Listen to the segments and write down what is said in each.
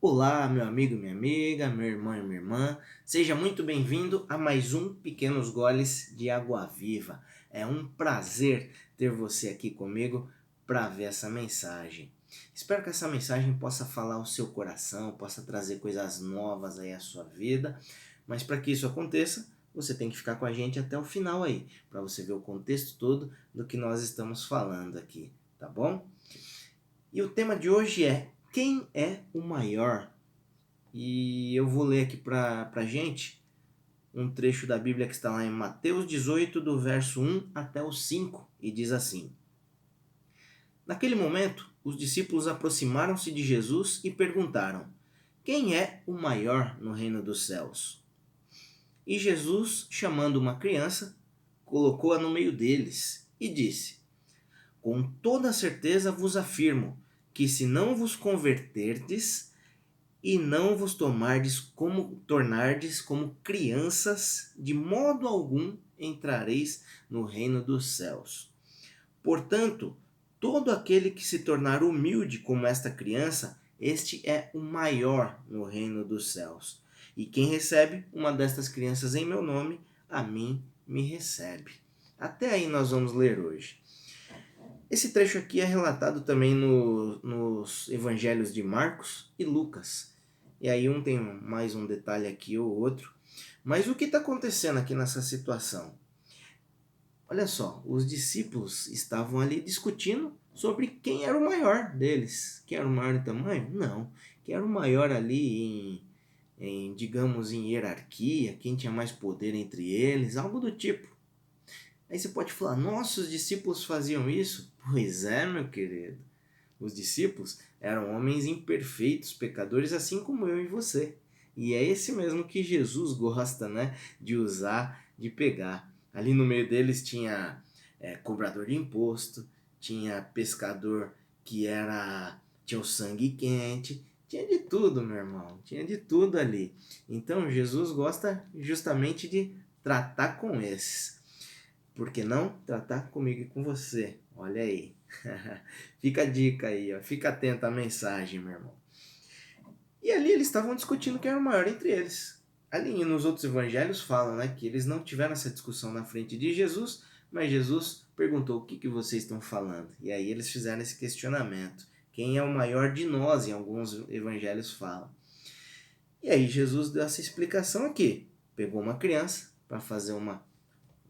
Olá, meu amigo, minha amiga, meu irmão e minha irmã, seja muito bem-vindo a mais um Pequenos Goles de Água Viva. É um prazer ter você aqui comigo para ver essa mensagem. Espero que essa mensagem possa falar ao seu coração, possa trazer coisas novas aí à sua vida, mas para que isso aconteça, você tem que ficar com a gente até o final aí, para você ver o contexto todo do que nós estamos falando aqui, tá bom? E o tema de hoje é quem é o maior? E eu vou ler aqui para a gente um trecho da Bíblia que está lá em Mateus 18, do verso 1 até o 5, e diz assim: Naquele momento, os discípulos aproximaram-se de Jesus e perguntaram: Quem é o maior no reino dos céus? E Jesus, chamando uma criança, colocou-a no meio deles e disse: Com toda certeza vos afirmo que se não vos converterdes e não vos tomardes como tornardes como crianças, de modo algum entrareis no reino dos céus. Portanto, todo aquele que se tornar humilde como esta criança, este é o maior no reino dos céus. E quem recebe uma destas crianças em meu nome, a mim me recebe. Até aí nós vamos ler hoje. Esse trecho aqui é relatado também no, nos evangelhos de Marcos e Lucas. E aí um tem mais um detalhe aqui ou outro. Mas o que está acontecendo aqui nessa situação? Olha só, os discípulos estavam ali discutindo sobre quem era o maior deles. Quem era o maior em tamanho? Não. Quem era o maior ali em, em digamos, em hierarquia, quem tinha mais poder entre eles, algo do tipo. Aí você pode falar, nossa, os discípulos faziam isso? Pois é, meu querido. Os discípulos eram homens imperfeitos, pecadores, assim como eu e você. E é esse mesmo que Jesus gosta, né, de usar, de pegar. Ali no meio deles tinha é, cobrador de imposto, tinha pescador que era tinha o sangue quente, tinha de tudo, meu irmão, tinha de tudo ali. Então Jesus gosta justamente de tratar com esses. Por que não tratar comigo e com você? Olha aí. Fica a dica aí, ó. Fica atento à mensagem, meu irmão. E ali eles estavam discutindo quem era o maior entre eles. Ali nos outros evangelhos falam né, que eles não tiveram essa discussão na frente de Jesus, mas Jesus perguntou o que, que vocês estão falando. E aí eles fizeram esse questionamento. Quem é o maior de nós, em alguns evangelhos falam. E aí Jesus deu essa explicação aqui. Pegou uma criança para fazer uma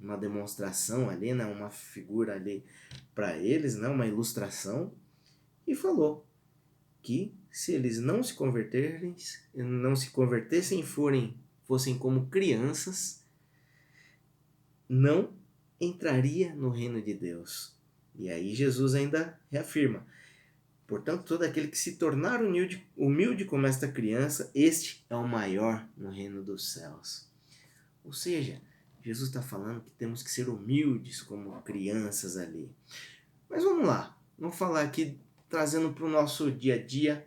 uma demonstração ali, né, uma figura ali para eles, né, uma ilustração, e falou que se eles não se converterem, não se convertessem, forem, fossem como crianças, não entraria no reino de Deus. E aí Jesus ainda reafirma: Portanto, todo aquele que se tornar humilde, humilde como esta criança, este é o maior no reino dos céus. Ou seja, Jesus está falando que temos que ser humildes como crianças ali. Mas vamos lá, vamos falar aqui trazendo para o nosso dia a dia,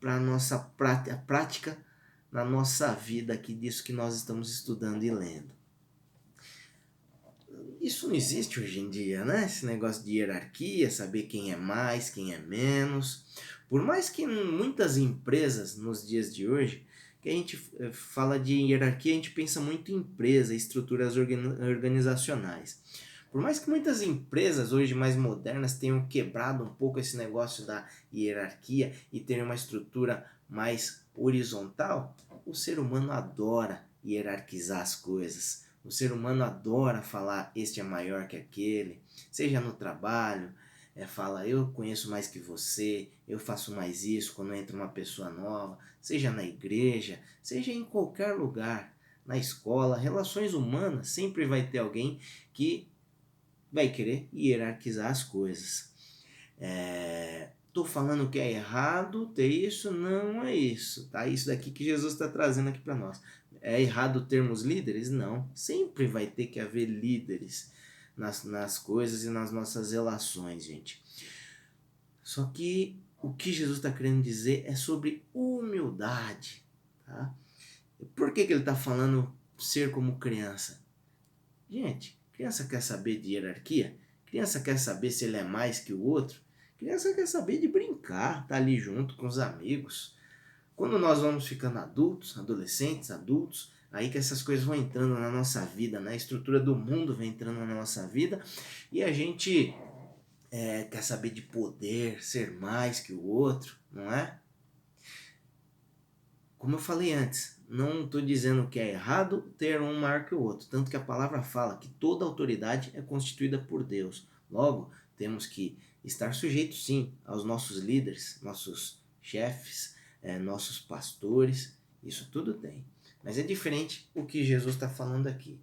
para a nossa prática, na nossa vida aqui disso que nós estamos estudando e lendo. Isso não existe hoje em dia, né? Esse negócio de hierarquia, saber quem é mais, quem é menos. Por mais que muitas empresas nos dias de hoje a gente eh, fala de hierarquia, a gente pensa muito em empresa, estruturas organizacionais. Por mais que muitas empresas hoje mais modernas tenham quebrado um pouco esse negócio da hierarquia e tenham uma estrutura mais horizontal, o ser humano adora hierarquizar as coisas. O ser humano adora falar este é maior que aquele, seja no trabalho, é, fala eu conheço mais que você, eu faço mais isso quando entra uma pessoa nova, seja na igreja, seja em qualquer lugar, na escola, relações humanas, sempre vai ter alguém que vai querer hierarquizar as coisas. É, tô falando que é errado ter isso, não é isso, tá? Isso daqui que Jesus está trazendo aqui para nós. É errado termos líderes? Não. Sempre vai ter que haver líderes nas, nas coisas e nas nossas relações, gente. Só que o que Jesus está querendo dizer é sobre humildade, tá? Por que, que ele está falando ser como criança? Gente, criança quer saber de hierarquia? Criança quer saber se ele é mais que o outro? Criança quer saber de brincar, tá ali junto com os amigos. Quando nós vamos ficando adultos, adolescentes, adultos, aí que essas coisas vão entrando na nossa vida, né? A estrutura do mundo vem entrando na nossa vida e a gente é, quer saber de poder, ser mais que o outro, não é? Como eu falei antes, não estou dizendo que é errado ter um maior que o outro, tanto que a palavra fala que toda autoridade é constituída por Deus. Logo, temos que estar sujeitos sim aos nossos líderes, nossos chefes, é, nossos pastores, isso tudo tem. Mas é diferente o que Jesus está falando aqui.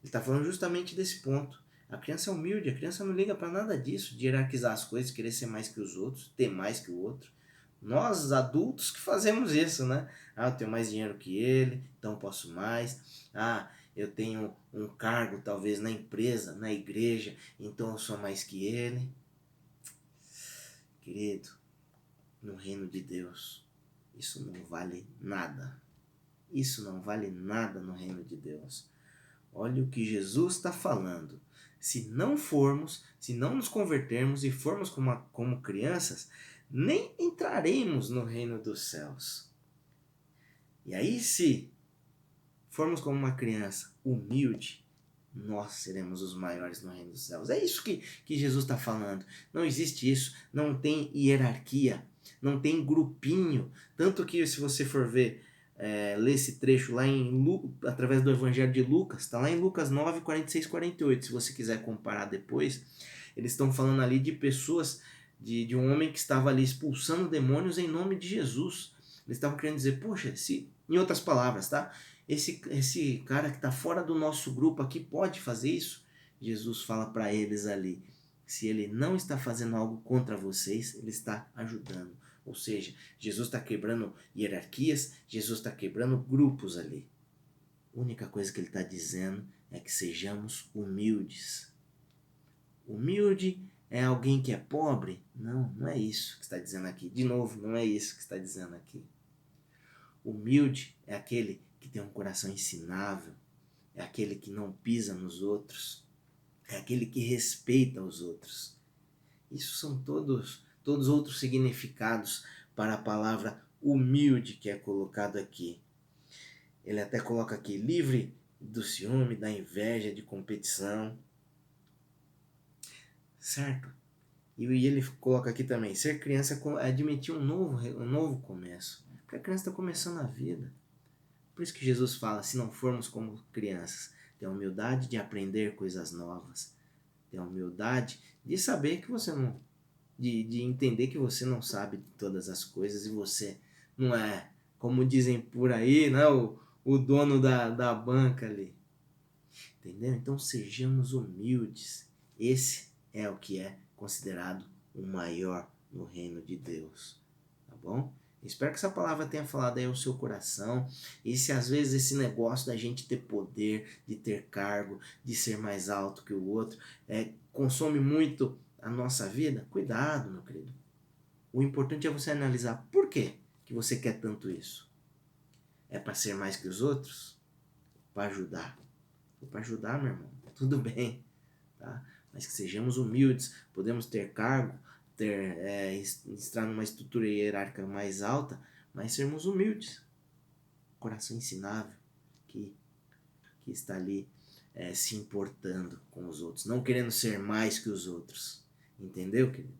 Ele está falando justamente desse ponto. A criança é humilde, a criança não liga para nada disso, de hierarquizar as coisas, querer ser mais que os outros, ter mais que o outro. Nós, adultos, que fazemos isso, né? Ah, eu tenho mais dinheiro que ele, então posso mais. Ah, eu tenho um cargo talvez na empresa, na igreja, então eu sou mais que ele. Querido, no reino de Deus, isso não vale nada. Isso não vale nada no reino de Deus. Olha o que Jesus está falando. Se não formos, se não nos convertermos e formos como, como crianças, nem entraremos no reino dos céus. E aí, se formos como uma criança humilde, nós seremos os maiores no reino dos céus. É isso que, que Jesus está falando. Não existe isso. Não tem hierarquia. Não tem grupinho. Tanto que, se você for ver, é, ler esse trecho lá em Lu, através do Evangelho de Lucas, está lá em Lucas 9, 46, 48. Se você quiser comparar depois, eles estão falando ali de pessoas de, de um homem que estava ali expulsando demônios em nome de Jesus. Eles estavam querendo dizer, poxa, se, em outras palavras, tá? Esse, esse cara que está fora do nosso grupo aqui pode fazer isso? Jesus fala para eles ali, se ele não está fazendo algo contra vocês, ele está ajudando. Ou seja, Jesus está quebrando hierarquias, Jesus está quebrando grupos ali. A única coisa que ele está dizendo é que sejamos humildes. Humilde é alguém que é pobre? Não, não é isso que está dizendo aqui. De novo, não é isso que está dizendo aqui. Humilde é aquele que tem um coração ensinável, é aquele que não pisa nos outros, é aquele que respeita os outros. Isso são todos todos outros significados para a palavra humilde que é colocado aqui. Ele até coloca aqui livre do ciúme, da inveja, de competição, certo? E ele coloca aqui também, ser criança é admitir um novo, um novo começo. Porque a criança está começando a vida. Por isso que Jesus fala, se não formos como crianças, ter a humildade de aprender coisas novas. Ter a humildade de saber que você não... De, de entender que você não sabe de todas as coisas e você não é, como dizem por aí, né, o, o dono da, da banca ali. Entendeu? Então sejamos humildes. Esse é o que é considerado o maior no reino de Deus. Tá bom? Espero que essa palavra tenha falado aí ao seu coração. E se às vezes esse negócio da gente ter poder, de ter cargo, de ser mais alto que o outro, é, consome muito a nossa vida, cuidado, meu querido. O importante é você analisar por que, que você quer tanto isso. É para ser mais que os outros? Para ajudar. Para ajudar, meu irmão. Tudo bem. Tá? mas que sejamos humildes, podemos ter cargo, ter é, estar numa estrutura hierárquica mais alta, mas sermos humildes, coração ensinável, que, que está ali é, se importando com os outros, não querendo ser mais que os outros, entendeu, querido?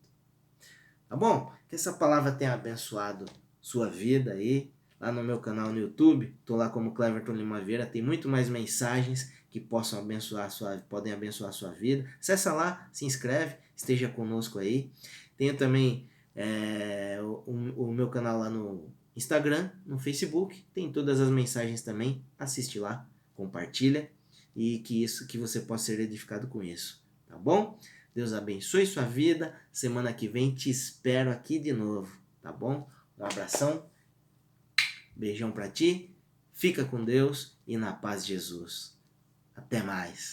Tá bom? Que essa palavra tenha abençoado sua vida aí, lá no meu canal no YouTube, tô lá como Cleverton Lima Vieira, tem muito mais mensagens que possam abençoar sua, podem abençoar sua vida. Acessa lá, se inscreve, esteja conosco aí. Tenho também é, o, o, meu canal lá no Instagram, no Facebook, tem todas as mensagens também. Assiste lá, compartilha e que isso que você possa ser edificado com isso, tá bom? Deus abençoe sua vida. Semana que vem te espero aqui de novo, tá bom? Um abração. Beijão para ti. Fica com Deus e na paz de Jesus. Até mais.